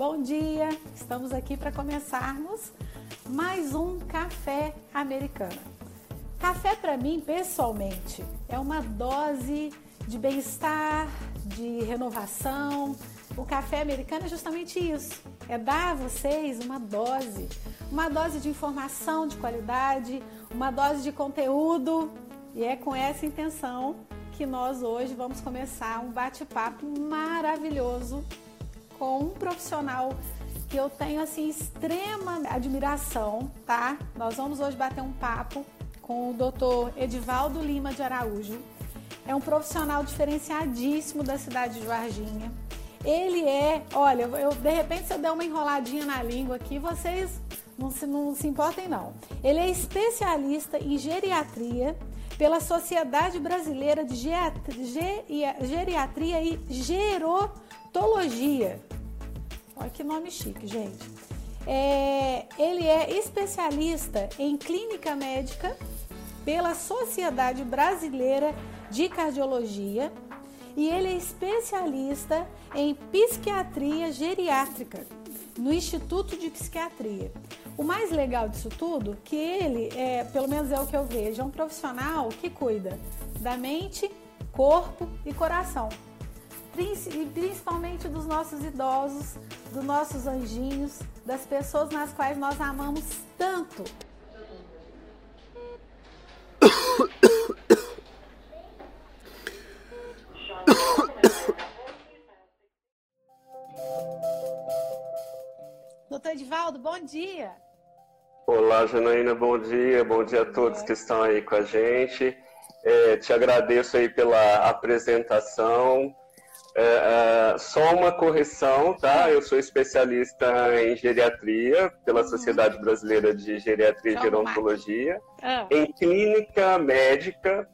Bom dia. Estamos aqui para começarmos mais um café americano. Café para mim, pessoalmente, é uma dose de bem-estar, de renovação. O café americano é justamente isso. É dar a vocês uma dose, uma dose de informação de qualidade, uma dose de conteúdo. E é com essa intenção que nós hoje vamos começar um bate-papo maravilhoso com um profissional que eu tenho assim extrema admiração, tá? Nós vamos hoje bater um papo com o Dr. Edivaldo Lima de Araújo. É um profissional diferenciadíssimo da cidade de Varginha. Ele é, olha, eu de repente se eu der uma enroladinha na língua aqui, vocês não se, não se importem não. Ele é especialista em geriatria pela Sociedade Brasileira de Geriatria e Gerotologia. Olha que nome chique, gente. É, ele é especialista em clínica médica pela Sociedade Brasileira de Cardiologia e ele é especialista em psiquiatria geriátrica no Instituto de Psiquiatria. O mais legal disso tudo que ele, é, pelo menos é o que eu vejo, é um profissional que cuida da mente, corpo e coração e principalmente dos nossos idosos, dos nossos anjinhos, das pessoas nas quais nós amamos tanto. Doutor Edivaldo, bom dia. Olá, Janaína, bom dia. Bom dia a todos que estão aí com a gente. É, te agradeço aí pela apresentação. É, é, só uma correção, tá? Eu sou especialista em geriatria pela Sociedade Brasileira de Geriatria e Gerontologia, ah. em clínica médica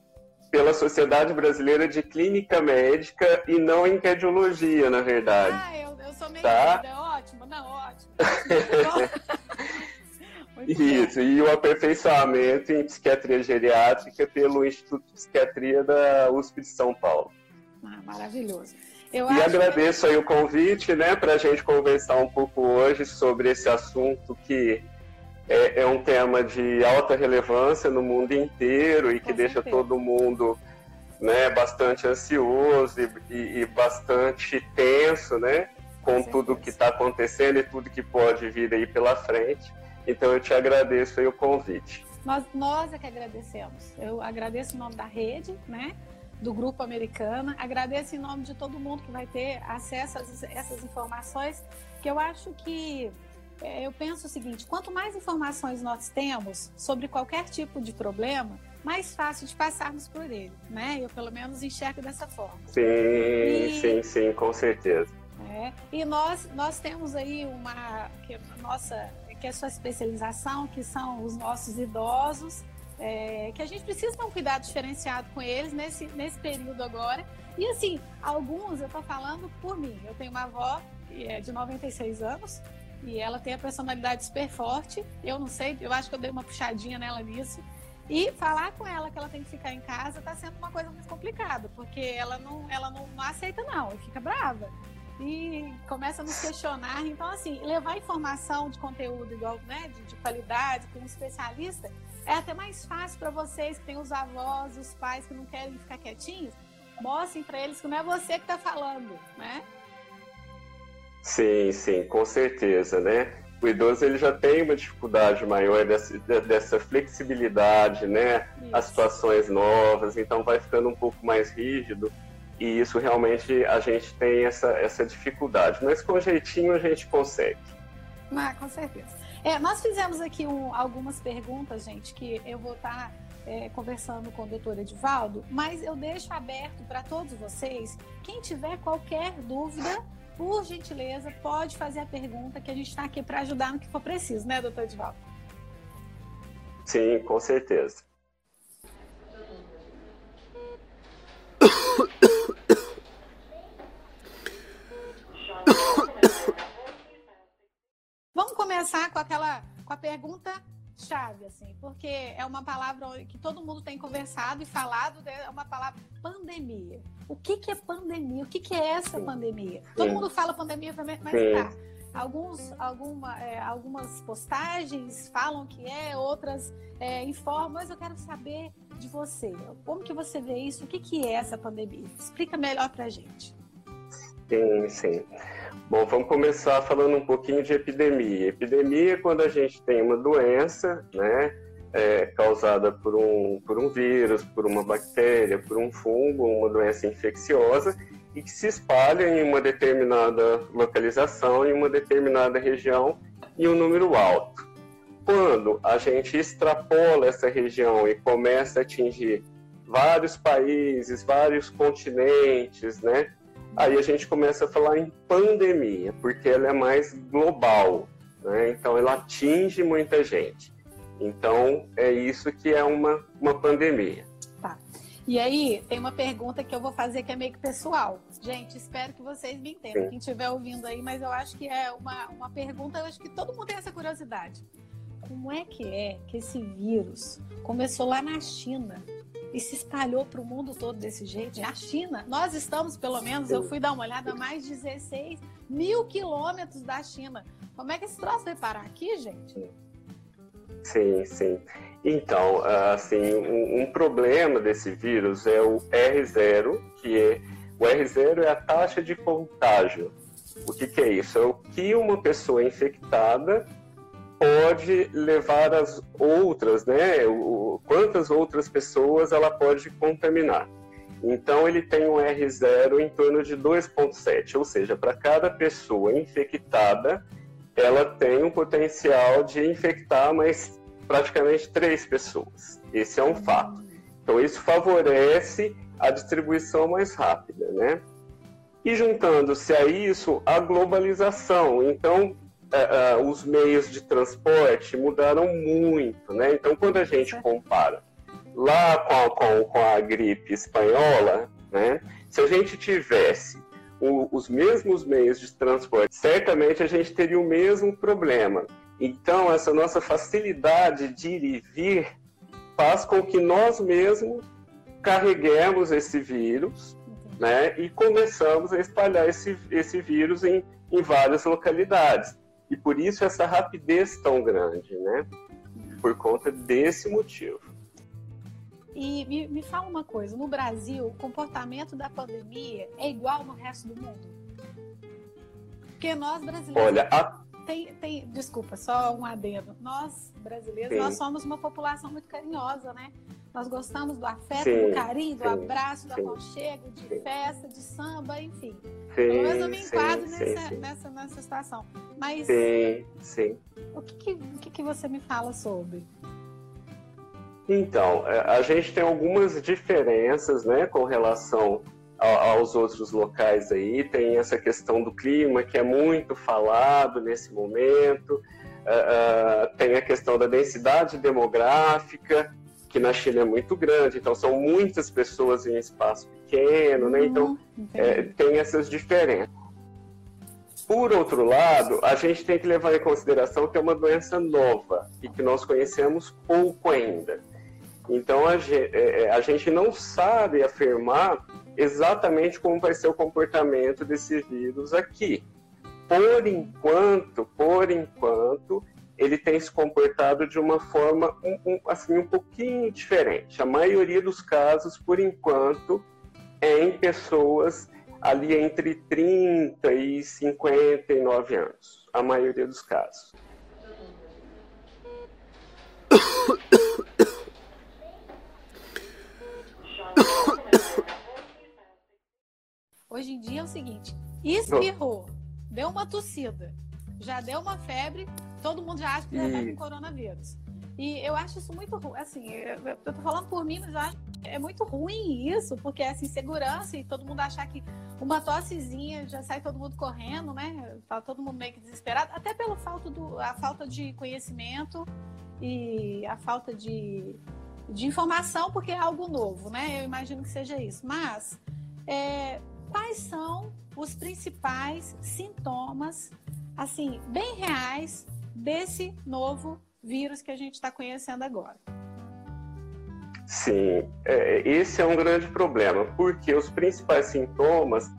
pela Sociedade Brasileira de Clínica Médica e não em cardiologia, na verdade. Ah, eu, eu sou meio tá? ótimo, não, ótimo. Isso, e o aperfeiçoamento em psiquiatria geriátrica pelo Instituto de Psiquiatria da USP de São Paulo. Ah, maravilhoso. Eu e agradeço que... aí o convite, né, para a gente conversar um pouco hoje sobre esse assunto que é, é, um tema de alta relevância no mundo inteiro e que Com deixa certeza. todo mundo né, bastante ansioso e, e, e bastante tenso, né, com, com tudo que está acontecendo e tudo que pode vir aí pela frente. Então eu te agradeço aí o convite. Nós, nós é que agradecemos. Eu agradeço em nome da rede, né? Do Grupo Americana. Agradeço em nome de todo mundo que vai ter acesso a essas informações, que eu acho que é, eu penso o seguinte: quanto mais informações nós temos sobre qualquer tipo de problema, mais fácil de passarmos por ele, né? Eu pelo menos enxergo dessa forma. Sim, e... sim, sim, com certeza. É, e nós nós temos aí uma que nossa que é a sua especialização, que são os nossos idosos é, que a gente precisa ter um cuidado diferenciado com eles nesse, nesse período agora. E assim, alguns eu tô falando por mim. Eu tenho uma avó é de 96 anos e ela tem a personalidade super forte. Eu não sei, eu acho que eu dei uma puxadinha nela nisso. E falar com ela que ela tem que ficar em casa está sendo uma coisa muito complicada, porque ela não, ela não, não aceita, não, e fica brava. E começa a nos questionar. Então, assim, levar informação de conteúdo igual, né, de, de qualidade, com um especialista, é até mais fácil para vocês que têm os avós, os pais que não querem ficar quietinhos, mostrem para eles que não é você que está falando, né? Sim, sim, com certeza, né? O idoso ele já tem uma dificuldade maior dessa, dessa flexibilidade, né? Isso. As situações novas, então vai ficando um pouco mais rígido e isso realmente a gente tem essa, essa dificuldade, mas com jeitinho a gente consegue. Ah, com certeza. É, nós fizemos aqui um, algumas perguntas, gente, que eu vou estar tá, é, conversando com o doutor Edivaldo, mas eu deixo aberto para todos vocês. Quem tiver qualquer dúvida, por gentileza, pode fazer a pergunta que a gente está aqui para ajudar no que for preciso, né, doutor Edivaldo? Sim, com certeza. Vamos começar com aquela com a pergunta chave, assim, porque é uma palavra que todo mundo tem conversado e falado, né, é uma palavra pandemia. O que, que é pandemia? O que, que é essa pandemia? Todo mundo fala pandemia, mas tá. Alguns, alguma, é, algumas postagens falam que é, outras é, informam, mas eu quero saber de você. Como que você vê isso? O que, que é essa pandemia? Explica melhor pra gente. Sim, sim. Bom, vamos começar falando um pouquinho de epidemia. Epidemia é quando a gente tem uma doença, né, é, causada por um, por um vírus, por uma bactéria, por um fungo, uma doença infecciosa, e que se espalha em uma determinada localização, em uma determinada região, em um número alto. Quando a gente extrapola essa região e começa a atingir vários países, vários continentes, né? Aí a gente começa a falar em pandemia, porque ela é mais global, né? Então ela atinge muita gente. Então é isso que é uma, uma pandemia. Tá. E aí tem uma pergunta que eu vou fazer que é meio que pessoal. Gente, espero que vocês me entendam, Sim. quem estiver ouvindo aí, mas eu acho que é uma, uma pergunta, eu acho que todo mundo tem essa curiosidade. Como é que é que esse vírus começou lá na China e se espalhou para o mundo todo desse jeito. A China, nós estamos, pelo menos, eu fui dar uma olhada, a mais de 16 mil quilômetros da China. Como é que esse troço vai parar aqui, gente? Sim, sim. Então, assim, um, um problema desse vírus é o R0, que é o R0 é a taxa de contágio. O que, que é isso? É o que uma pessoa infectada pode levar as outras, né? O, quantas outras pessoas ela pode contaminar. Então ele tem um R0 em torno de 2,7, ou seja, para cada pessoa infectada, ela tem um potencial de infectar mais praticamente três pessoas. Esse é um fato. Então isso favorece a distribuição mais rápida, né? E juntando-se a isso a globalização. Então uh, uh, os meios de transporte mudaram muito, né? Então, quando a gente compara lá com a, com, com a gripe espanhola, né? Se a gente tivesse o, os mesmos meios de transporte, certamente a gente teria o mesmo problema. Então, essa nossa facilidade de ir e vir faz com que nós mesmos carreguemos esse vírus né, e começamos a espalhar esse, esse vírus em, em várias localidades. E por isso essa rapidez tão grande, né? Por conta desse motivo. E me, me fala uma coisa: no Brasil, o comportamento da pandemia é igual no resto do mundo? Porque nós brasileiros. Olha, a... tem, tem, desculpa, só um adendo. Nós brasileiros, Sim. nós somos uma população muito carinhosa, né? Nós gostamos do afeto, sim, do carinho, do sim, abraço, do sim, aconchego, de festa, de samba, enfim. Pelo menos eu me enquadro nessa, nessa, nessa situação. Mas sim, sim. O, que, que, o que, que você me fala sobre? Então, é, a gente tem algumas diferenças né, com relação aos outros locais aí. Tem essa questão do clima, que é muito falado nesse momento. Uh, uh, tem a questão da densidade demográfica, que na China é muito grande, então são muitas pessoas em espaço pequeno, né? Então uhum, é, tem essas diferenças. Por outro lado, a gente tem que levar em consideração que é uma doença nova e que nós conhecemos pouco ainda. Então a gente, é, é, a gente não sabe afirmar exatamente como vai ser o comportamento desse vírus aqui. Por enquanto, por enquanto, ele tem se comportado de uma forma um, um, assim um pouquinho diferente. A maioria dos casos, por enquanto, é em pessoas ali entre 30 e 59 anos. A maioria dos casos. Hoje em dia é o seguinte: espirrou, deu uma tossida, já deu uma febre, todo mundo já acha que já está com coronavírus. E eu acho isso muito ruim. Assim, eu, eu tô falando por mim, mas eu acho que é muito ruim isso, porque é assim, segurança e todo mundo achar que uma tossezinha já sai todo mundo correndo, né? Tá todo mundo meio que desesperado, até pela falta, do, a falta de conhecimento e a falta de, de informação, porque é algo novo, né? Eu imagino que seja isso. Mas é, quais são os principais sintomas, assim, bem reais desse novo vírus que a gente está conhecendo agora. Sim, é, esse é um grande problema, porque os principais sintomas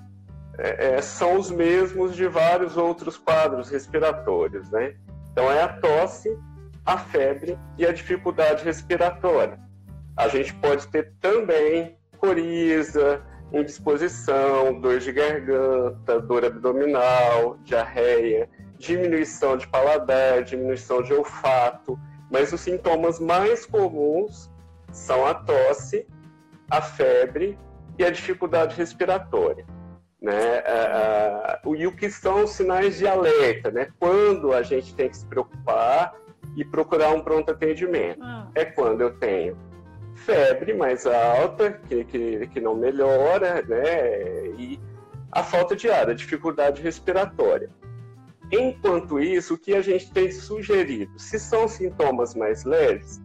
é, é, são os mesmos de vários outros quadros respiratórios, né? Então é a tosse, a febre e a dificuldade respiratória. A gente pode ter também coriza, indisposição, dor de garganta, dor abdominal, diarreia, diminuição de paladar, diminuição de olfato, mas os sintomas mais comuns são a tosse, a febre e a dificuldade respiratória. Né? e o que são os sinais de alerta, né? Quando a gente tem que se preocupar e procurar um pronto atendimento. Ah. É quando eu tenho febre mais alta, que, que, que não melhora, né? E a falta de ar, a dificuldade respiratória. Enquanto isso, o que a gente tem sugerido? Se são sintomas mais leves,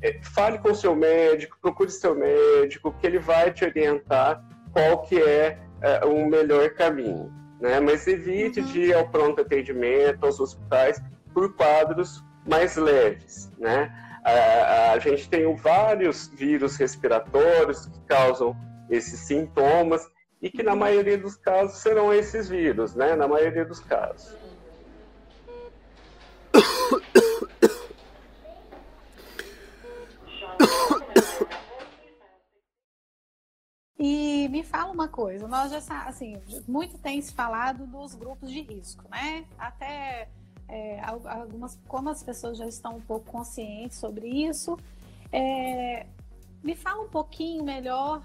é, fale com seu médico, procure seu médico, que ele vai te orientar qual que é, é o melhor caminho. Né? Mas evite uhum. de ir ao pronto atendimento, aos hospitais, por quadros mais leves. Né? A, a, gente tem vários vírus respiratórios que causam esses sintomas e que na maioria dos casos serão esses vírus, né? Na maioria dos casos. E me fala uma coisa, nós já assim, muito tem se falado dos grupos de risco, né? Até é, algumas, como as pessoas já estão um pouco conscientes sobre isso, é, me fala um pouquinho melhor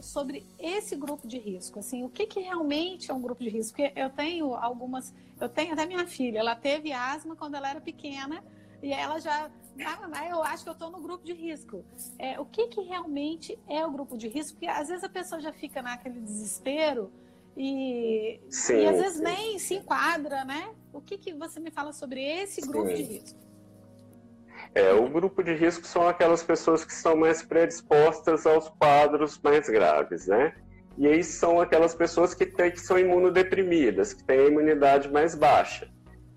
sobre esse grupo de risco, assim, o que, que realmente é um grupo de risco? Porque eu tenho algumas, eu tenho até minha filha, ela teve asma quando ela era pequena e ela já, ah, eu acho que eu estou no grupo de risco. É, o que, que realmente é o grupo de risco? Porque às vezes a pessoa já fica naquele desespero e, sim, e às vezes sim. nem se enquadra, né? O que, que você me fala sobre esse grupo sim. de risco? É, o grupo de risco são aquelas pessoas que são mais predispostas aos quadros mais graves, né? E aí são aquelas pessoas que, tem, que são imunodeprimidas, que têm a imunidade mais baixa.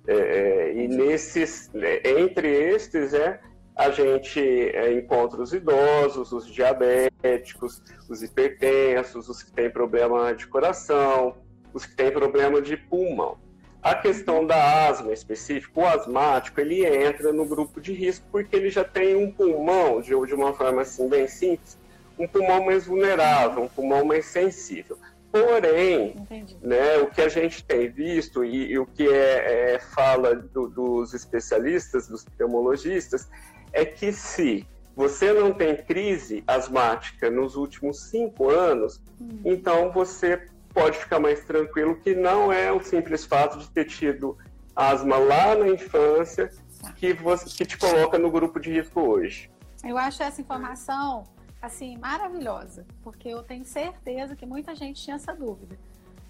É, é, e nesses, né, entre estes, é, a gente é, encontra os idosos, os diabéticos, os hipertensos, os que têm problema de coração, os que têm problema de pulmão. A questão da asma específica, o asmático, ele entra no grupo de risco porque ele já tem um pulmão, de, de uma forma assim bem simples, um pulmão mais vulnerável, um pulmão mais sensível. Porém, né, o que a gente tem visto e, e o que é, é fala do, dos especialistas, dos pneumologistas, é que se você não tem crise asmática nos últimos cinco anos, hum. então você pode ficar mais tranquilo que não é o simples fato de ter tido asma lá na infância que, você, que te coloca no grupo de risco hoje. Eu acho essa informação assim maravilhosa, porque eu tenho certeza que muita gente tinha essa dúvida.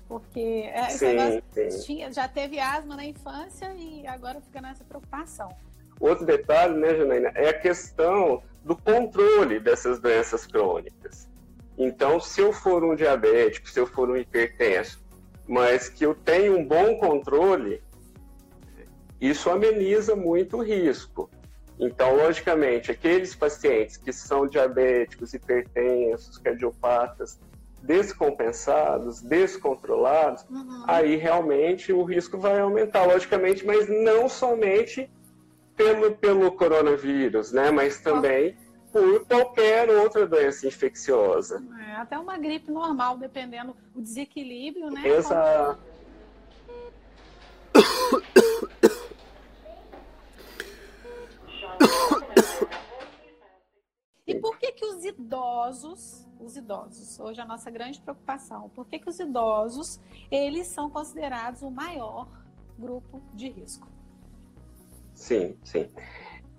Porque é, sim, sim. Tinha, já teve asma na infância e agora fica nessa preocupação. Outro detalhe, né, Janaína, é a questão do controle dessas doenças crônicas. Então, se eu for um diabético, se eu for um hipertenso, mas que eu tenho um bom controle, isso ameniza muito o risco. Então, logicamente, aqueles pacientes que são diabéticos, hipertensos, cardiopatas, descompensados, descontrolados, uhum. aí realmente o risco vai aumentar, logicamente, mas não somente pelo, pelo coronavírus, né? Mas também por qualquer outra doença infecciosa. É, até uma gripe normal, dependendo do desequilíbrio, né? Exato. E por que que os idosos, os idosos, hoje é a nossa grande preocupação, por que que os idosos, eles são considerados o maior grupo de risco? Sim, sim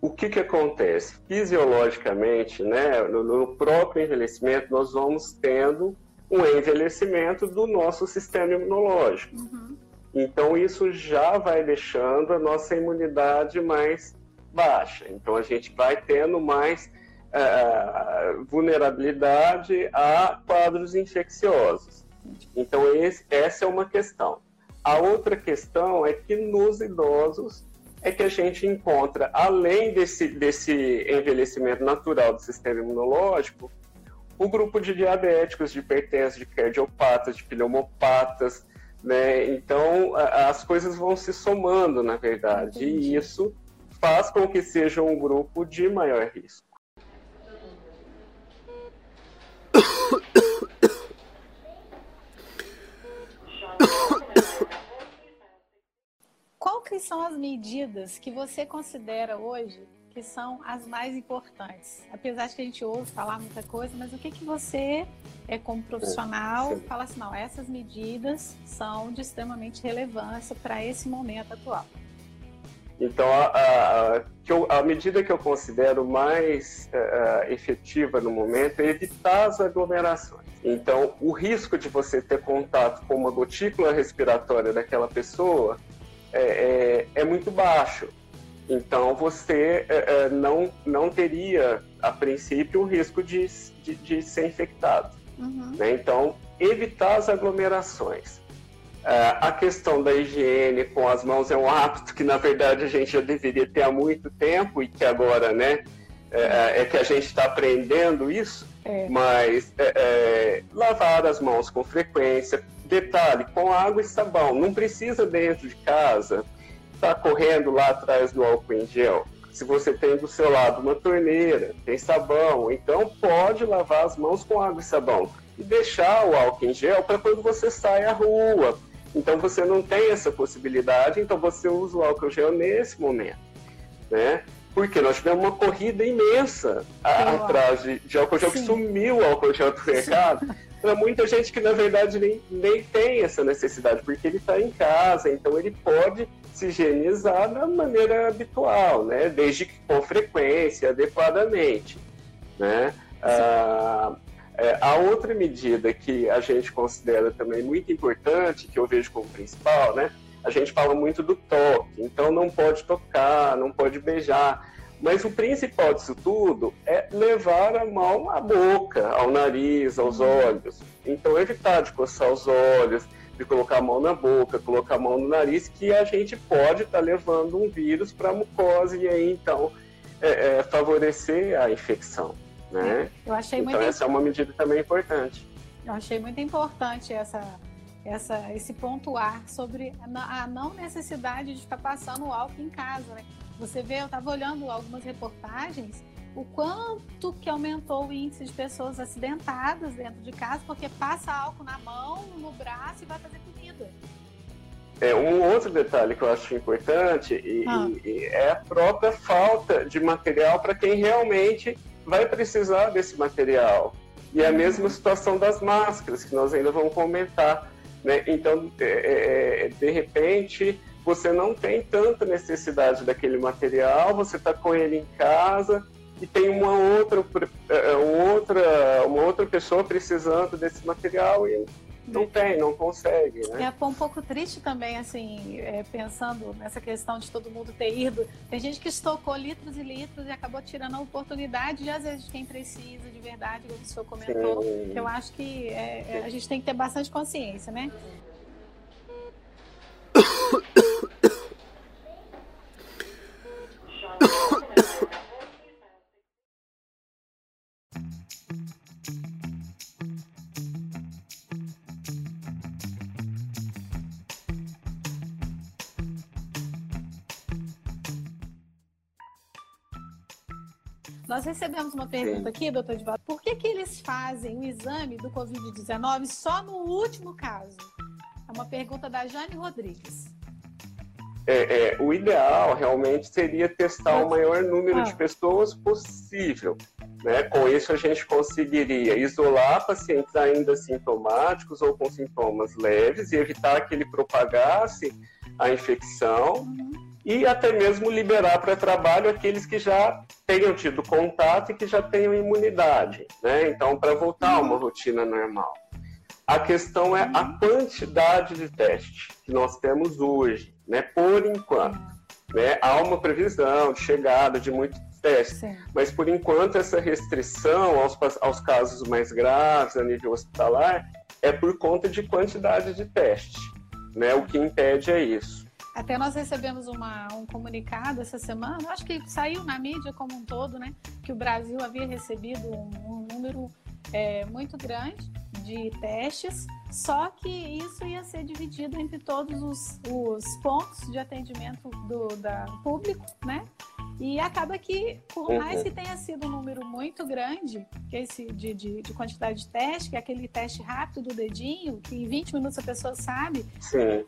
o que, que acontece? Fisiologicamente, né, no, no, próprio envelhecimento, nós vamos tendo um envelhecimento do nosso sistema imunológico. Uhum. Então, isso já vai deixando a nossa imunidade mais baixa. Então, a gente vai tendo mais uh, vulnerabilidade a quadros infecciosos. Então, esse, essa é uma questão. A outra questão é que nos idosos é que a gente encontra, além desse, desse envelhecimento natural do sistema imunológico, o grupo de diabéticos, de hipertensos, de cardiopatas, de pneumopatas, né? Então, a, as coisas vão se somando, na verdade, Entendi. e isso faz com que seja um grupo de maior risco. Quais são as medidas que você considera hoje que são as mais importantes? Apesar de que a gente ouve falar muita coisa, mas o que, que você, é como profissional, fala assim, não, essas medidas são de extremamente relevância para esse momento atual? Então, a, a, a, a, medida que eu considero mais uh, efetiva no momento é evitar as aglomerações. Então, o risco de você ter contato com uma gotícula respiratória daquela pessoa é, é, é muito baixo. Então você é, é, não, não teria, a princípio, o risco de, de, de ser infectado. Uhum. Né? Então, evitar as aglomerações. É, a questão da higiene com as mãos é um hábito que, na verdade, a gente já deveria ter há muito tempo e que agora, né, é, é que a gente está aprendendo isso. É. Mas lavar as mãos com frequência, Detalhe, com água e sabão. Não precisa dentro de casa estar tá correndo lá atrás do álcool em gel. Se você tem do seu lado uma torneira, tem sabão, então pode lavar as mãos com água e sabão. E deixar o álcool em gel para quando você sai à rua. Então você não tem essa possibilidade, então você usa o álcool gel nesse momento. Né? Porque nós tivemos uma corrida imensa atrás de, de álcool gel, Sim. que sumiu o álcool gel do mercado para muita gente que na verdade nem, nem tem essa necessidade, porque ele está em casa, então ele pode se higienizar da maneira habitual, né? Desde que com frequência, adequadamente, né? Ah, é, a outra medida que a gente considera também muito importante, que eu vejo como principal, né? A gente fala muito do toque, então não pode tocar, não pode beijar. Mas o principal disso tudo é levar a mão à boca, ao nariz, aos olhos. Então, evitar de coçar os olhos, de colocar a mão na boca, colocar a mão no nariz, que a gente pode estar tá levando um vírus para a mucosa e aí, então, é, é, favorecer a infecção. Né? Eu achei então, muito essa é uma medida também importante. Eu achei muito importante essa, essa, esse pontuar sobre a não necessidade de ficar passando o álcool em casa, né? Você vê, eu estava olhando algumas reportagens, o quanto que aumentou o índice de pessoas acidentadas dentro de casa, porque passa álcool na mão, no braço e vai fazer comida. É, um outro detalhe que eu acho importante e, ah. e é a própria falta de material para quem realmente vai precisar desse material. E é a mesma uhum. situação das máscaras, que nós ainda vamos comentar. Né? Então, é, é, é de repente, você não tem tanta necessidade daquele material, você está com ele em casa e tem uma outra, é, outra, uma outra pessoa precisando desse material e não tem, não consegue. Né? É um pouco triste também, assim, é, pensando nessa questão de todo mundo ter ido. Tem gente que estocou litros e litros e acabou tirando a oportunidade de, às vezes, de quem precisa de verdade, como o senhor comentou. Sim. Eu acho que é, a gente tem que ter bastante consciência, né? recebemos uma pergunta aqui, doutor Edvaldo. Por que, que eles fazem o exame do Covid-19 só no último caso? É uma pergunta da Jane Rodrigues. É, é, o ideal realmente seria testar o maior número ah. de pessoas possível. Né? Com isso, a gente conseguiria isolar pacientes ainda sintomáticos ou com sintomas leves e evitar que ele propagasse a infecção. Uhum e até mesmo liberar para trabalho aqueles que já tenham tido contato e que já tenham imunidade, né? Então, para voltar a uma rotina normal. A questão é a quantidade de teste que nós temos hoje, né? Por enquanto, né? Há uma previsão de chegada de muitos testes, Sim. mas por enquanto essa restrição aos, aos casos mais graves a nível hospitalar é por conta de quantidade de teste, né? O que impede é isso. Até nós recebemos uma, um comunicado essa semana, acho que saiu na mídia como um todo, né? Que o Brasil havia recebido um, um número é, muito grande de testes, só que isso ia ser dividido entre todos os, os pontos de atendimento do da público, né? E acaba que, por uhum. mais que tenha sido um número muito grande, que esse de, de, de, quantidade de teste, que é aquele teste rápido do dedinho, que em 20 minutos a pessoa sabe, Sim.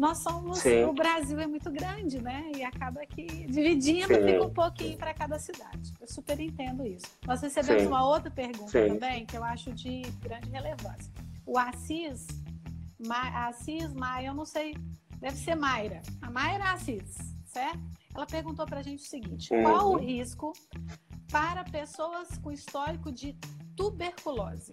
Nós somos. Sim. O Brasil é muito grande, né? E acaba que dividindo Sim. fica um pouquinho para cada cidade. Eu super entendo isso. Nós recebemos uma outra pergunta também, que eu acho de grande relevância. O Assis, Ma, Assis Maia, eu não sei, deve ser Mayra. A Mayra Assis, certo? Ela perguntou para a gente o seguinte: uhum. qual o risco para pessoas com histórico de tuberculose?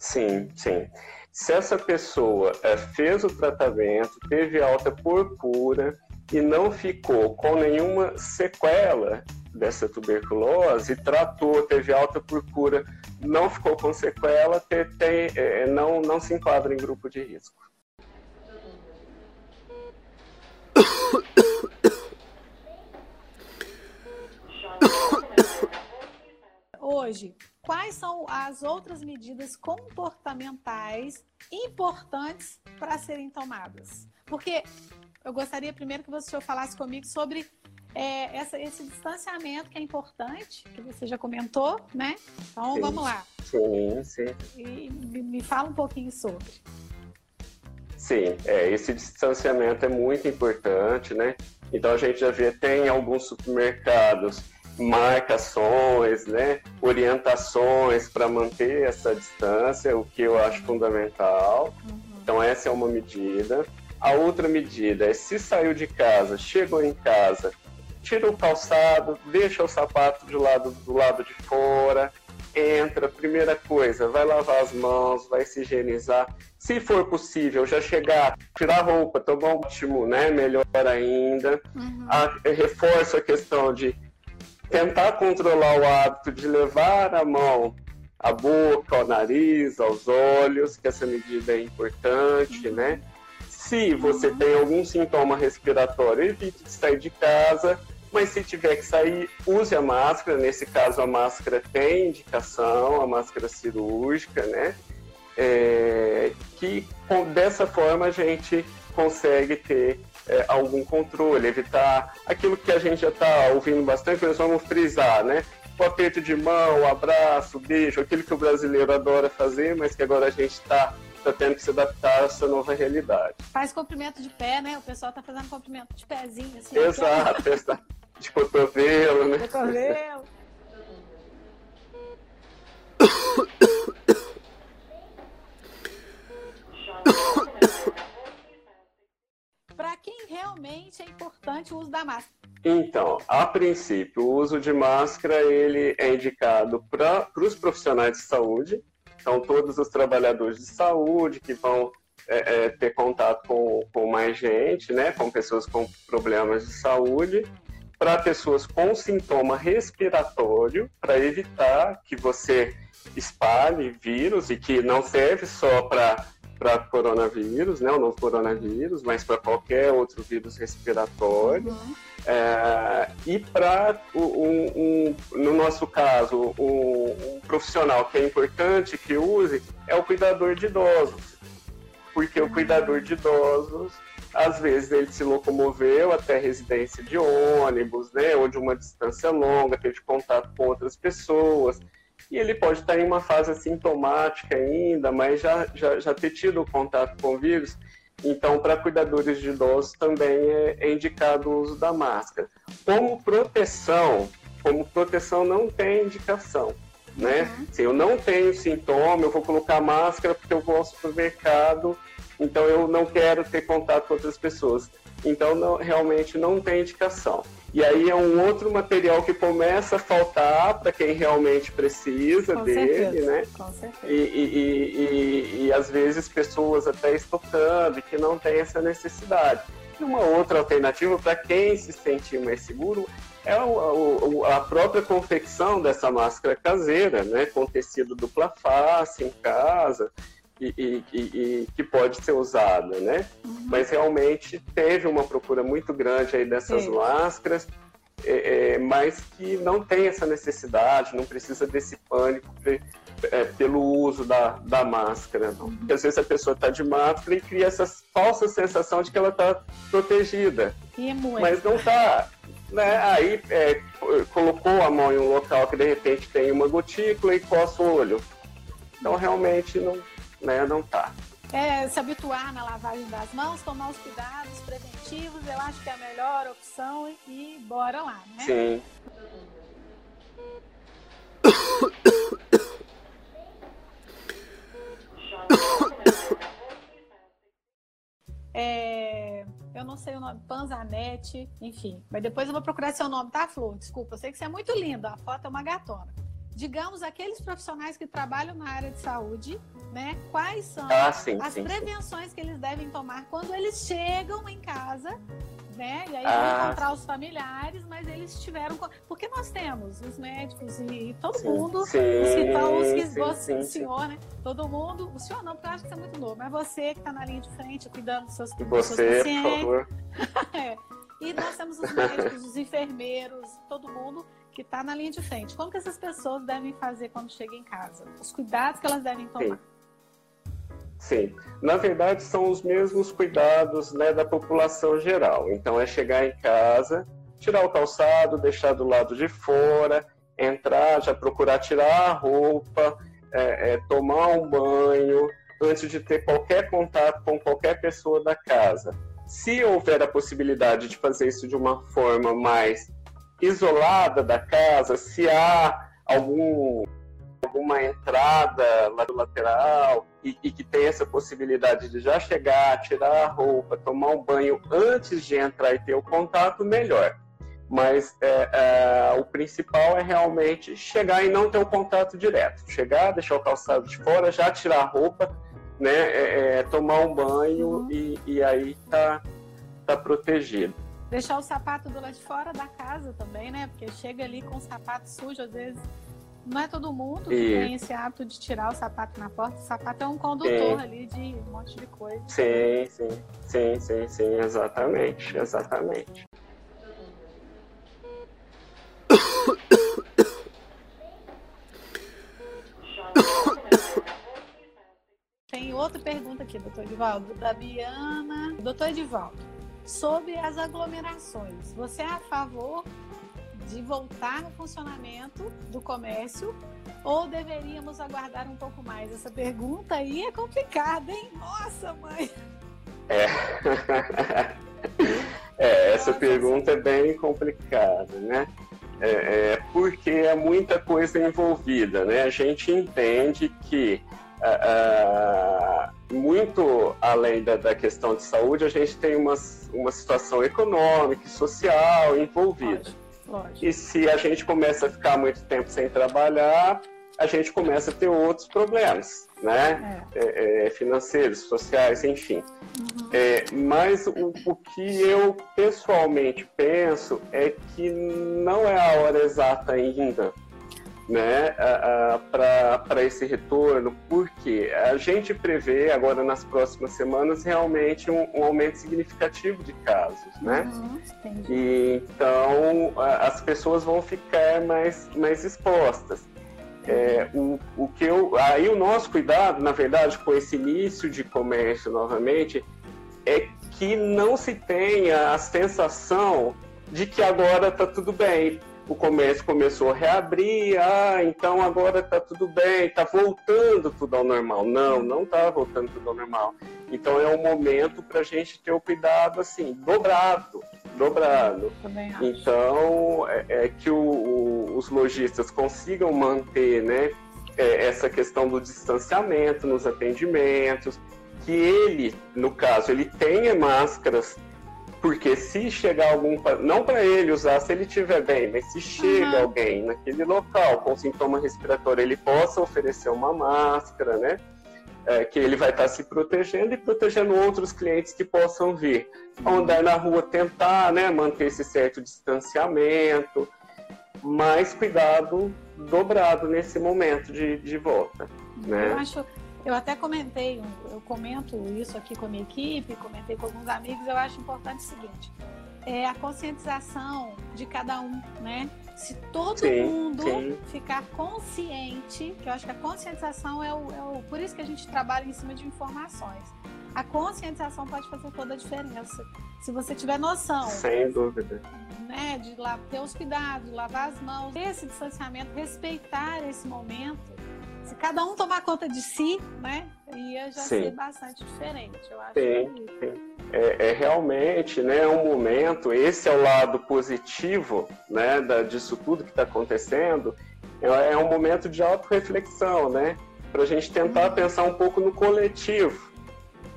Sim, sim. Se essa pessoa é, fez o tratamento, teve alta por cura e não ficou com nenhuma sequela dessa tuberculose, tratou, teve alta por cura, não ficou com sequela, é, não, não se enquadra em grupo de risco. Hoje, quais são as outras medidas comportamentais importantes para serem tomadas? Porque eu gostaria primeiro que você falasse comigo sobre é, essa, esse distanciamento que é importante, que você já comentou, né? Então sim, vamos lá. Sim, sim. E me fala um pouquinho sobre. Sim, é, esse distanciamento é muito importante, né? Então a gente já vê, tem alguns supermercados marcações, né, orientações para manter essa distância, o que eu acho fundamental. Uhum. Então essa é uma medida. A outra medida é se saiu de casa, chegou em casa, tira o calçado, deixa o sapato do lado do lado de fora, entra, primeira coisa, vai lavar as mãos, vai se higienizar. Se for possível, já chegar, tirar a roupa, tomar um ótimo, né? Melhor ainda. Uhum. A, reforça a questão de tentar controlar o hábito de levar a mão à boca, ao nariz, aos olhos, que essa medida é importante, né? Se você tem algum sintoma respiratório, evite de sair de casa, mas se tiver que sair, use a máscara. Nesse caso, a máscara tem indicação, a máscara cirúrgica, né? É, que dessa forma a gente consegue ter é, algum controle, evitar aquilo que a gente já está ouvindo bastante, nós vamos frisar, né? O aperto de mão, o abraço, o beijo, aquilo que o brasileiro adora fazer, mas que agora a gente está tá tendo que se adaptar a essa nova realidade. Faz comprimento de pé, né? O pessoal está fazendo comprimento de pezinho, assim. Exato, exato. De cotovelo, né? Cotovelo. quem realmente é importante o uso da máscara? Então, a princípio, o uso de máscara ele é indicado para os profissionais de saúde, então todos os trabalhadores de saúde que vão é, é, ter contato com, com mais gente, né, com pessoas com problemas de saúde, para pessoas com sintoma respiratório, para evitar que você espalhe vírus e que não serve só para para coronavírus, né, o novo coronavírus, mas para qualquer outro vírus respiratório. Uhum. É, e para, um, um, no nosso caso, um, um, profissional que é importante que use é o cuidador de idosos. Porque o cuidador de idosos, às vezes, ele se locomoveu até residência de ônibus, né, ou de uma distância longa, teve contato com outras pessoas e ele pode estar em uma fase assintomática ainda, mas já, já, já ter tido contato com o vírus. Então, para cuidadores de idosos também é, é, indicado o uso da máscara. Como proteção, como proteção não tem indicação, né? Uhum. Se eu não tenho sintoma, eu vou colocar máscara porque eu vou ao supermercado, então eu não quero ter contato com outras pessoas. Então, não, realmente não tem indicação. E aí é um outro material que começa a faltar para quem realmente precisa Com dele, certeza. né? Com certeza. E, e, e, e, às vezes pessoas até estocando que não tem essa necessidade. E uma outra alternativa para quem se sentir mais seguro é o, a própria confecção dessa máscara caseira, né? Com tecido dupla face em casa e, e que pode ser usada, né? Uhum. mas realmente teve uma procura muito grande aí dessas Sim. máscaras, é, é, mas que não tem essa necessidade, não precisa desse pânico é, pelo uso da, da máscara, não. Porque às vezes a pessoa está de máscara e cria essa falsa sensação de que ela está protegida. E é muito. Mas não está. Né? Aí é, colocou a mão em um local que de repente tem uma gotícula e coça o olho. Então realmente não, né, não tá. É, se habituar na lavagem das mãos, tomar os cuidados preventivos, eu acho que é a melhor opção e bora lá, né? Sim. É, eu não sei o nome, Panzanete, enfim. Mas depois eu vou procurar seu nome, tá, Flor? Desculpa, eu sei que você é muito linda, a foto é uma gatona. Digamos, aqueles profissionais que trabalham na área de saúde, né? Quais são ah, sim, as sim, prevenções sim. que eles devem tomar quando eles chegam em casa né? E aí ah. vão encontrar os familiares, mas eles tiveram. Porque nós temos os médicos e todo mundo, sim, os que estão, os que você, o senhor, né? Todo mundo, o senhor não, porque eu acho que você é muito novo, mas você que está na linha de frente, cuidando dos seus, e você, seus pacientes. Por favor. é. E nós temos os médicos, os enfermeiros, todo mundo que está na linha de frente. Como que essas pessoas devem fazer quando chegam em casa? Os cuidados que elas devem tomar? Sim, na verdade são os mesmos cuidados né, da população geral. Então é chegar em casa, tirar o calçado, deixar do lado de fora, entrar, já procurar tirar a roupa, é, é, tomar um banho, antes de ter qualquer contato com qualquer pessoa da casa. Se houver a possibilidade de fazer isso de uma forma mais isolada da casa, se há algum alguma entrada lateral e, e, que tem essa possibilidade de já chegar, tirar a roupa, tomar um banho antes de entrar e ter o contato, melhor. Mas é, é, o principal é realmente chegar e não ter o contato direto. Chegar, deixar o calçado de fora, já tirar a roupa, né, é, é tomar um banho uhum. e, e, aí tá, tá protegido. Deixar o sapato do lado de fora da casa também, né? Porque chega ali com o sapato sujo, às vezes não é todo mundo que tem esse hábito de tirar o sapato na porta. O sapato é um condutor sim. ali de um monte de coisa. Sim, sim, sim, sim, sim, exatamente, exatamente. Tem outra pergunta aqui, doutor Edivaldo, da Biana. Doutor Edivaldo, sobre as aglomerações, você é a favor de voltar no funcionamento do comércio ou deveríamos aguardar um pouco mais? Essa pergunta aí é complicada, hein? Nossa, mãe! É, é essa Nossa, pergunta é bem complicada, né? É, é, porque é muita coisa envolvida, né? A gente entende que uh, uh, muito além da, da, questão de saúde, a gente tem uma, uma situação econômica e social envolvida. Lógico. Lógico. E se a gente começa a ficar muito tempo sem trabalhar, a gente começa a ter outros problemas, né? É. É, é, financeiros, sociais, enfim. Uhum. É, mas o, o, que eu pessoalmente penso é que não é a hora exata ainda né, para esse retorno, porque a gente prevê agora nas próximas semanas realmente um, um aumento significativo de casos, né? Uhum, e, então as pessoas vão ficar mais, mais expostas. É, o, o que eu, aí o nosso cuidado, na verdade, com esse início de comércio novamente, é que não se tenha a sensação de que agora está tudo bem o comércio começou a reabrir, ah, então agora está tudo bem, está voltando tudo ao normal. Não, não está voltando tudo ao normal. Então é um momento para a gente ter o cuidado assim, dobrado, dobrado. Então é, é que o, o, os lojistas consigam manter, né, é, essa questão do distanciamento nos atendimentos, que ele, no caso, ele tenha máscaras porque se chegar algum, não para ele usar se ele estiver bem, mas se chega uhum. alguém naquele local com sintoma respiratório, ele possa oferecer uma máscara, né? É, que ele vai estar se protegendo e protegendo outros clientes que possam vir. Uhum. Andar na rua, tentar né, manter esse certo distanciamento, mas cuidado dobrado nesse momento de, de volta. Né? Eu acho Eu até comentei, eu comento isso aqui com a minha equipe, comentei com alguns amigos, eu acho importante o seguinte, é a conscientização de cada um, né? Se todo sim, mundo sim. ficar consciente, que eu acho que a conscientização é o, é o. Por isso que a gente trabalha em cima de informações. A conscientização pode fazer toda a diferença. Se você tiver noção. Sem dúvida. Né, de lá, ter os cuidados, lavar as mãos, esse distanciamento, respeitar esse momento. Se cada um tomar conta de si, né, ia já sim. ser bastante diferente. Eu acho sim, que... sim é, é, realmente né, um momento, esse é o lado positivo né, da, disso tudo que está acontecendo, é, é, um momento de autorreflexão, né? Para a gente tentar pensar um pouco no coletivo.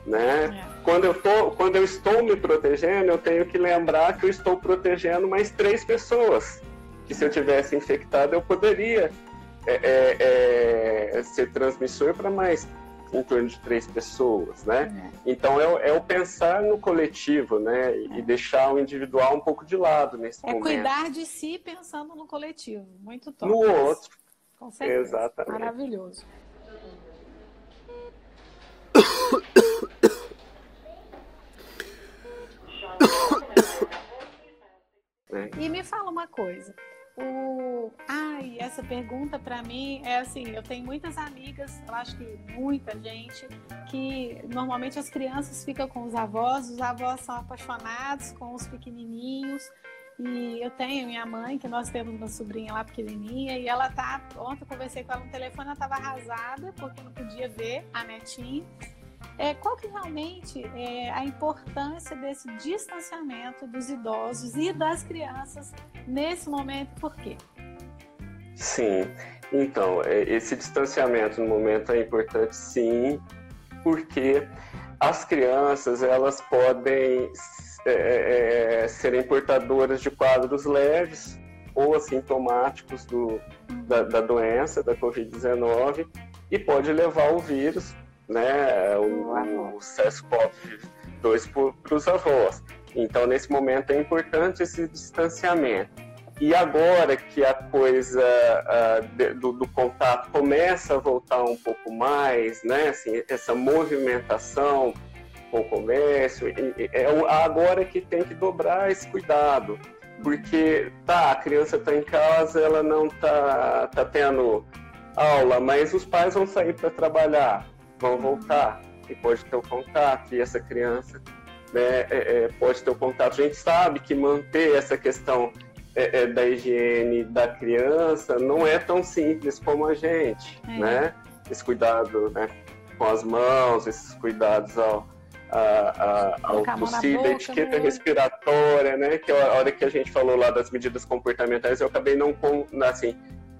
Né? É. Quando, eu tô, quando eu estou me protegendo, eu tenho que lembrar que eu estou protegendo mais três pessoas. Que se eu tivesse infectado, eu poderia é, é, é ser transmissor para mais em torno de três pessoas, né? É. Então é, é, o pensar no coletivo, né? E, é. deixar o individual um pouco de lado nesse é momento. É cuidar de si pensando no coletivo, muito top. No outro. Com certeza. Exatamente. Maravilhoso. E me fala uma coisa. O... Ai, essa pergunta para mim é assim, eu tenho muitas amigas, eu acho que muita gente, que normalmente as crianças ficam com os avós, os avós são apaixonados com os pequenininhos, e eu tenho minha mãe, que nós temos uma sobrinha lá pequenininha, e ela tá. Ontem eu conversei com ela no telefone, ela estava arrasada, porque não podia ver a netinha. É, qual que realmente é a importância desse distanciamento dos idosos e das crianças nesse momento? Por quê? Sim, então, é, esse distanciamento no momento é importante sim, porque as crianças elas podem é, é, é serem portadoras de quadros leves ou assintomáticos do, da, da doença, da Covid-19, e pode levar o vírus né, o, o SARS-CoV-2 para os avós. Então, nesse momento, é importante esse distanciamento. E agora que a coisa de, do, do, contato começa a voltar um pouco mais, né, assim, essa movimentação com o comércio, é agora que tem que dobrar esse cuidado. Porque, tá, a criança está em casa, ela não está tá tendo aula, mas os pais vão sair para trabalhar vão voltar e pode ter o contato e essa criança né, é, é, pode ter o contato. A gente sabe que manter essa questão é, é da higiene da criança não é tão simples como a gente, é. né? Esse cuidado né, com as mãos, esses cuidados ao, a, a, ao tossir, a etiqueta né? respiratória, né? Que é a hora que a gente falou lá das medidas comportamentais, eu acabei não, assim,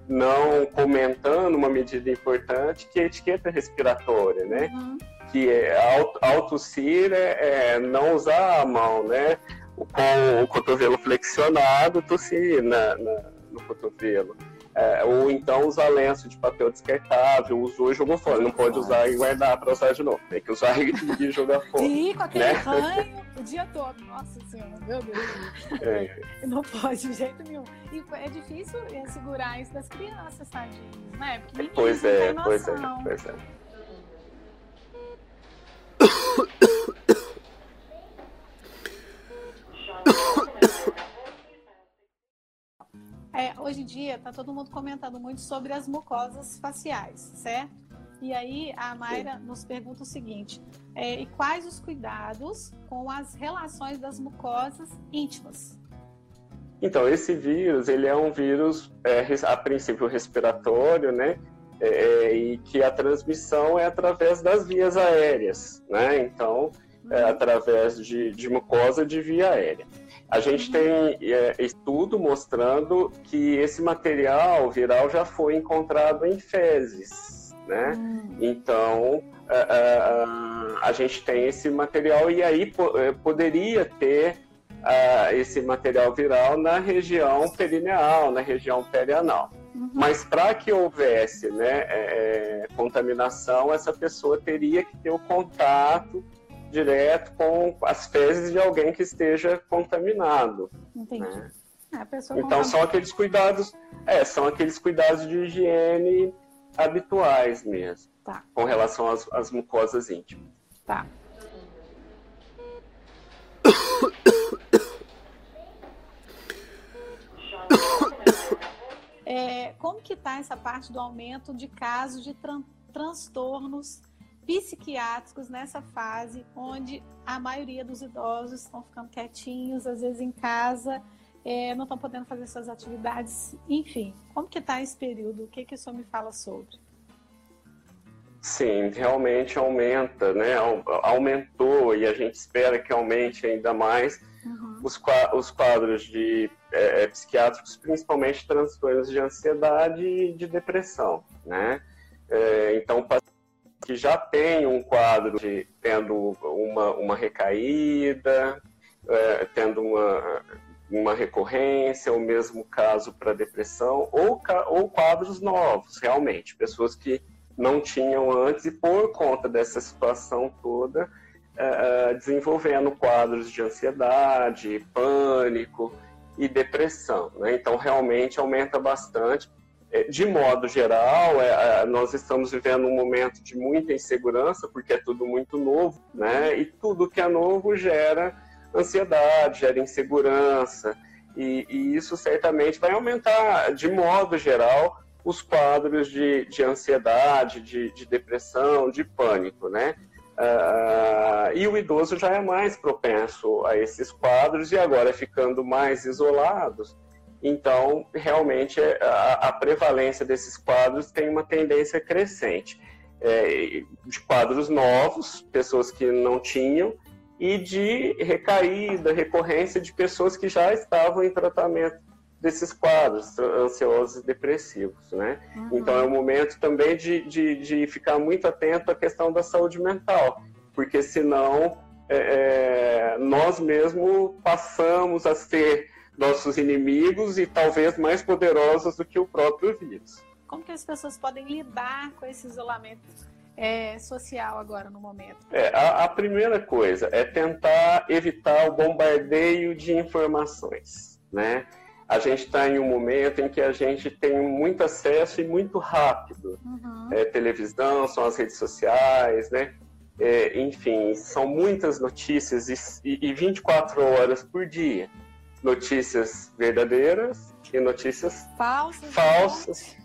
não comentando uma medida importante que é a etiqueta respiratória, né? Uhum. Que é autossir é, é não usar a mão, né? Com o cotovelo flexionado, tossir na, na no cotovelo. É, ou então usar lenço de papel descartável, usou e jogou fora. Não pode usar e guardar para usar de novo. Tem que usar e jogar fora. Sim, com aquele né? ranho o dia todo. Nossa Senhora, meu Deus. É. Não pode de jeito nenhum. E é difícil é, segurar isso das crianças, tadinhos, né? Porque pois é, pois é, pois é. É, hoje em dia está todo mundo comentando muito sobre as mucosas faciais, certo? E aí a Mayra Sim. nos pergunta o seguinte: é, e quais os cuidados com as relações das mucosas íntimas? Então, esse vírus, ele é um vírus, é, a princípio, respiratório, né? É, é, e que a transmissão é através das vias aéreas, né? Então, é uhum. através de, de mucosa de via aérea. A gente tem é, estudo mostrando que esse material viral já foi encontrado em fezes, né? Hum. Então, a, a, a, gente tem esse material e aí é, poderia ter a, esse material viral na região perineal, na região perianal. Uhum. Mas para que houvesse né, é, contaminação, essa pessoa teria que ter o contato direto com as fezes de alguém que esteja contaminado. Entendi. Né? então são aqueles cuidados, é, são aqueles cuidados de higiene habituais mesmo, tá. com relação às, às mucosas íntimas. Tá. É, como que está essa parte do aumento de casos de tran transtornos psiquiátricos nessa fase onde a maioria dos idosos estão ficando quietinhos, às vezes em casa, é, não estão podendo fazer suas atividades, enfim. Como que está esse período? O que, que o senhor me fala sobre? Sim, realmente aumenta, né? Aumentou e a gente espera que aumente ainda mais uhum. os, quadros de é, é, psiquiátricos, principalmente transtornos de ansiedade e de depressão, né? É, então, que já tem um quadro de tendo uma, uma recaída, é, tendo uma, uma recorrência, o mesmo caso para depressão, ou, ou quadros novos, realmente, pessoas que não tinham antes e por conta dessa situação toda, uh, desenvolvendo quadros de ansiedade, pânico e depressão. Né? Então, realmente aumenta bastante. É, de modo geral, é, nós estamos vivendo um momento de muita insegurança, porque é tudo muito novo, né? e tudo que é novo gera ansiedade, gera insegurança, e, e isso certamente vai aumentar, de modo geral, os quadros de, de ansiedade, de, de depressão, de pânico, né? Uh, e o idoso já é mais propenso a esses quadros e agora ficando mais isolados, então realmente é, a, a prevalência desses quadros tem uma tendência crescente. É, de quadros novos, pessoas que não tinham, e de recaída, recorrência de pessoas que já estavam em tratamento desses quadros ansiosos e depressivos, né? Uhum. Então é o momento também de, de, de, ficar muito atento à questão da saúde mental, porque senão é, é, nós mesmos passamos a ser nossos inimigos e talvez mais poderosos do que o próprio vírus. Como que as pessoas podem lidar com esse isolamento é, social agora no momento? É, a, a primeira coisa é tentar evitar o bombardeio de informações, né? a gente está em um momento em que a gente tem muito acesso e muito rápido. Uhum. É, televisão, são as redes sociais, né? É, enfim, são muitas notícias e, e 24 horas por dia. Notícias verdadeiras e notícias falsas. falsas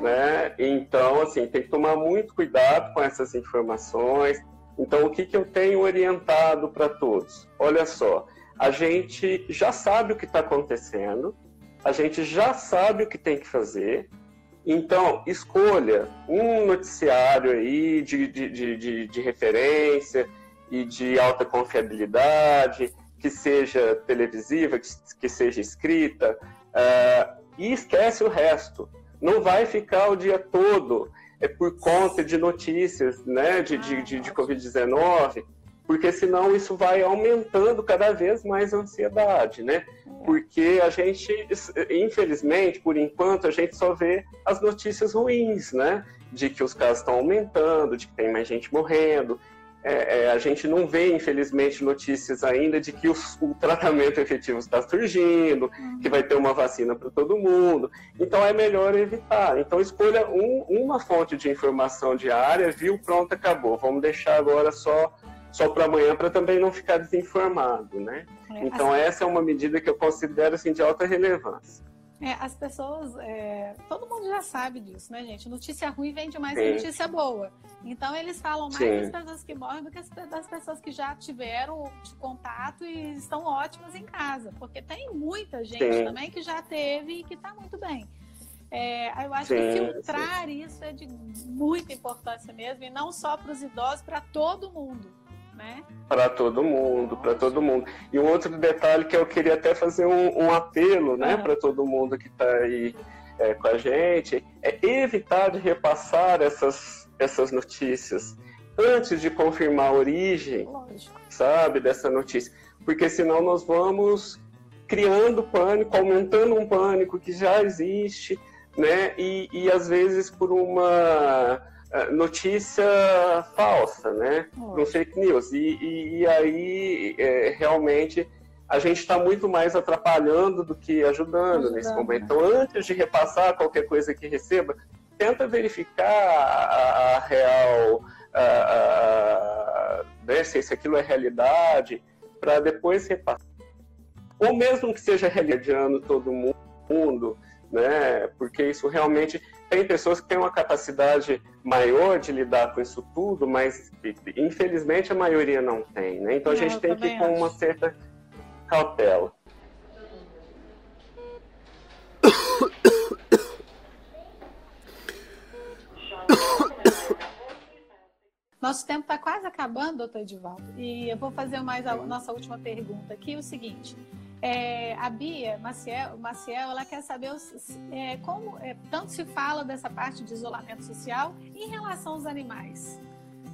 né? Então, assim, tem que tomar muito cuidado com essas informações. Então, o que, que eu tenho orientado para todos? Olha só, a gente já sabe o que está acontecendo, a gente já sabe o que tem que fazer. Então, escolha um noticiário aí de, de, de, de referência e de alta confiabilidade, que seja televisiva, que, que seja escrita, uh, e esquece o resto. Não vai ficar o dia todo é por conta de notícias né, de, de, de, de Covid-19 porque senão isso vai aumentando cada vez mais a ansiedade, né? Porque a gente, infelizmente, por enquanto, a gente só vê as notícias ruins, né? De que os casos estão aumentando, de que tem mais gente morrendo. É, é, a gente não vê, infelizmente, notícias ainda de que os, o tratamento efetivo está surgindo, que vai ter uma vacina para todo mundo. Então é melhor evitar. Então escolha um, uma fonte de informação diária, viu, pronto, acabou. Vamos deixar agora só só para amanhã para também não ficar desinformado, né? É, então assim, essa é uma medida que eu considero assim de alta relevância. É, as pessoas, é, todo mundo já sabe disso, né, gente? Notícia ruim vende mais Sim. que notícia boa. Então eles falam mais Sim. das pessoas que morrem do que das pessoas que já tiveram contato e estão ótimas em casa, porque tem muita gente Sim. também que já teve e que está muito bem. É, eu acho sim, que filtrar sim. isso é de muita importância mesmo, e não só para os idosos, para todo mundo né? Para todo mundo, para todo mundo. E um outro detalhe que eu queria até fazer um, um apelo, né, para todo mundo que está aí é, com a gente, é evitar de repassar essas, essas notícias antes de confirmar a origem, Lógico. sabe, dessa notícia. Porque senão nós vamos criando pânico, aumentando um pânico que já existe, né? E, e às vezes por uma notícia falsa, né? Um fake news. E, e, e aí, é, realmente, a gente está muito mais atrapalhando do que ajudando, ajudando, nesse momento. Então, antes de repassar qualquer coisa que receba, tenta verificar a, a real, a, a, né, se, se aquilo é realidade, para depois repassar. Ou mesmo que seja realidade todo mundo, né? Porque isso realmente tem pessoas que têm uma capacidade maior de lidar com isso tudo, mas infelizmente a maioria não tem, né? Então a gente tem que ir com uma certa cautela. Nosso tempo está quase acabando, doutor Edivaldo. E eu vou fazer mais a nossa última pergunta aqui, o seguinte. É, a Bia Maciel, Maciel, ela quer saber é, como é, tanto se fala dessa parte de isolamento social em relação aos animais.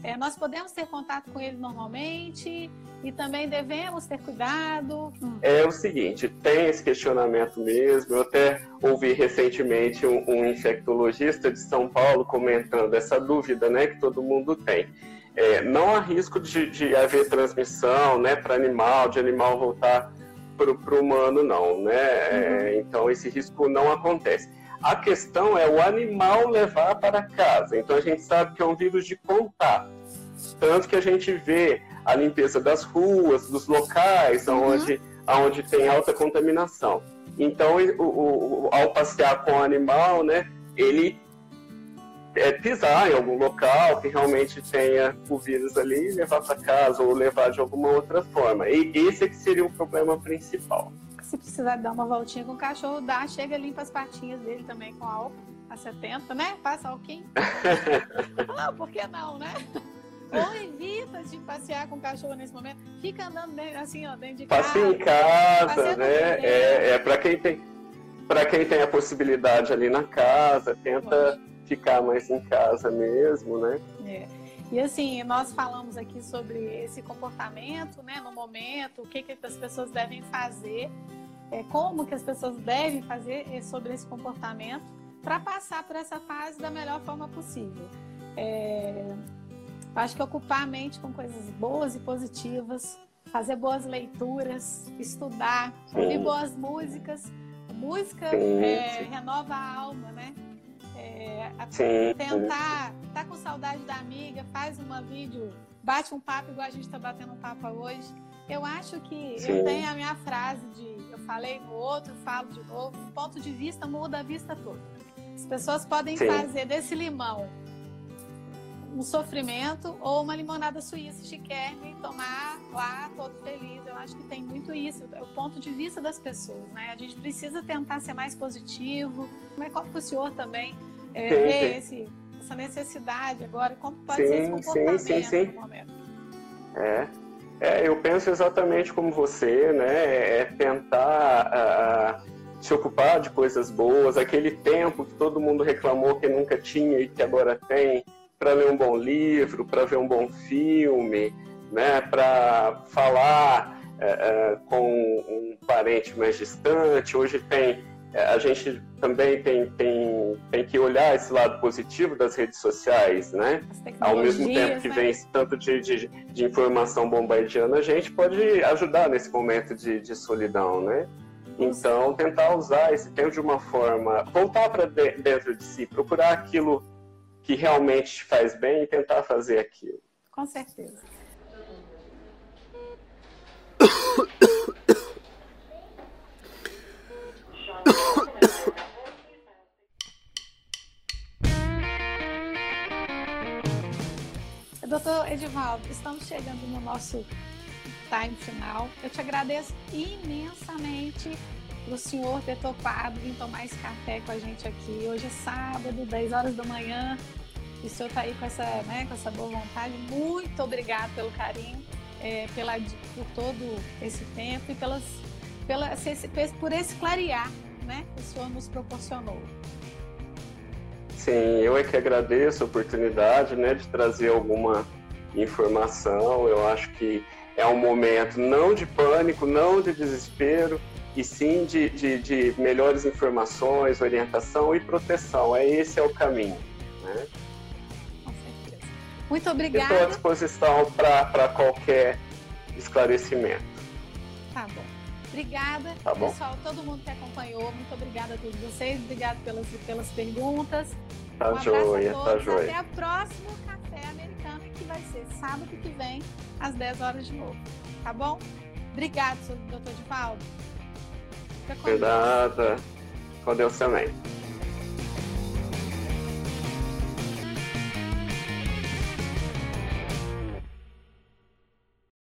É, nós podemos ter contato com ele normalmente e também devemos ter cuidado. Hum. É o seguinte, tem esse questionamento mesmo. Eu até ouvi recentemente um, um infectologista de São Paulo comentando essa dúvida, né, que todo mundo tem. É, não há risco de, de haver transmissão, né, para animal, de animal voltar para o humano, não, né? Uhum. É, então esse risco não acontece. A questão é o animal levar para casa. Então a gente sabe que é um vírus de contato. Tanto que a gente vê a limpeza das ruas, dos locais uhum. onde, onde tem alta contaminação. Então, o, o, ao passear com o animal, né, ele é, pisar em algum local que realmente tenha o vírus ali, levar para casa ou levar de alguma outra forma. E esse é que seria o problema principal. Se precisar dar uma voltinha com o cachorro, dá, chega limpa as patinhas dele também com álcool a 70, né? Passa álcool. ah, por que não, né? Ou evita de passear com o cachorro nesse momento. Fica andando dentro, assim, ó, dentro de casa. Passeia em casa, né? É, é para quem tem para quem tem a possibilidade ali na casa, tenta ficar mais em casa mesmo, né? É. E assim, nós falamos aqui sobre esse comportamento, né, no momento, o que, que as pessoas devem fazer, é, como que as pessoas devem fazer é, sobre esse comportamento para passar por essa fase da melhor forma possível. É, acho que ocupar a mente com coisas boas e positivas, fazer boas leituras, estudar, sim. ouvir boas músicas. Música sim, é, renova a alma, né? É, tentar, tá com saudade da amiga, faz uma vídeo, bate um papo igual a gente está batendo um papo hoje. Eu acho que Sim. eu tenho a minha frase de falei no outro, falo de novo, um ponto de vista muda a vista toda. As pessoas podem Sim. fazer desse limão um sofrimento ou uma limonada suíça chiquérrima e tomar lá todo feliz. Eu acho que tem muito isso, é o ponto de vista das pessoas, né? A gente precisa tentar ser mais positivo. Como é que o senhor também é, ver esse, essa necessidade agora, como pode sim, ser esse comportamento sim, sim, sim. no momento. É. é, eu penso exatamente como você, né? É tentar uh, se ocupar de coisas boas, aquele tempo que todo mundo reclamou que nunca tinha e que agora tem, para ler um bom livro, para ver um bom filme, né? Para falar uh, uh, com um parente mais distante. Hoje tem a gente também tem, tem, tem que olhar esse lado positivo das redes sociais, né? Ao mesmo tempo que né? vem tanto de, de, de, informação bombardeando, a gente pode ajudar nesse momento de, de solidão, né? Então, tentar usar esse tempo de uma forma, voltar para dentro de si, procurar aquilo que realmente te faz bem e tentar fazer aquilo. Com certeza. Doutor Edivaldo, estamos chegando no nosso time final. Eu te agradeço imensamente o senhor ter topado vir tomar esse café com a gente aqui. Hoje é sábado, 10 horas da manhã. E o senhor está aí com essa, né, com essa boa vontade. Muito obrigado pelo carinho, é, pela, por todo esse tempo e pelas, pela, por esse clarear né, que o senhor nos proporcionou. Sim, eu é que agradeço a oportunidade né, de trazer alguma informação. Eu acho que é um momento não de pânico, não de desespero, e sim de, de, de melhores informações, orientação e proteção. É esse é o caminho. Né? Com certeza. Muito obrigada. Estou à disposição para qualquer esclarecimento. Tá bom. Obrigada, tá pessoal, todo mundo que acompanhou. Muito obrigada a todos vocês. Obrigada pelas, pelas perguntas. Tá um joia, tá joia. Até o próximo Café Americano, que vai ser sábado que vem, às 10 horas de novo. Tá bom? Obrigado, doutor de Paulo. Cuidado. Com Deus também.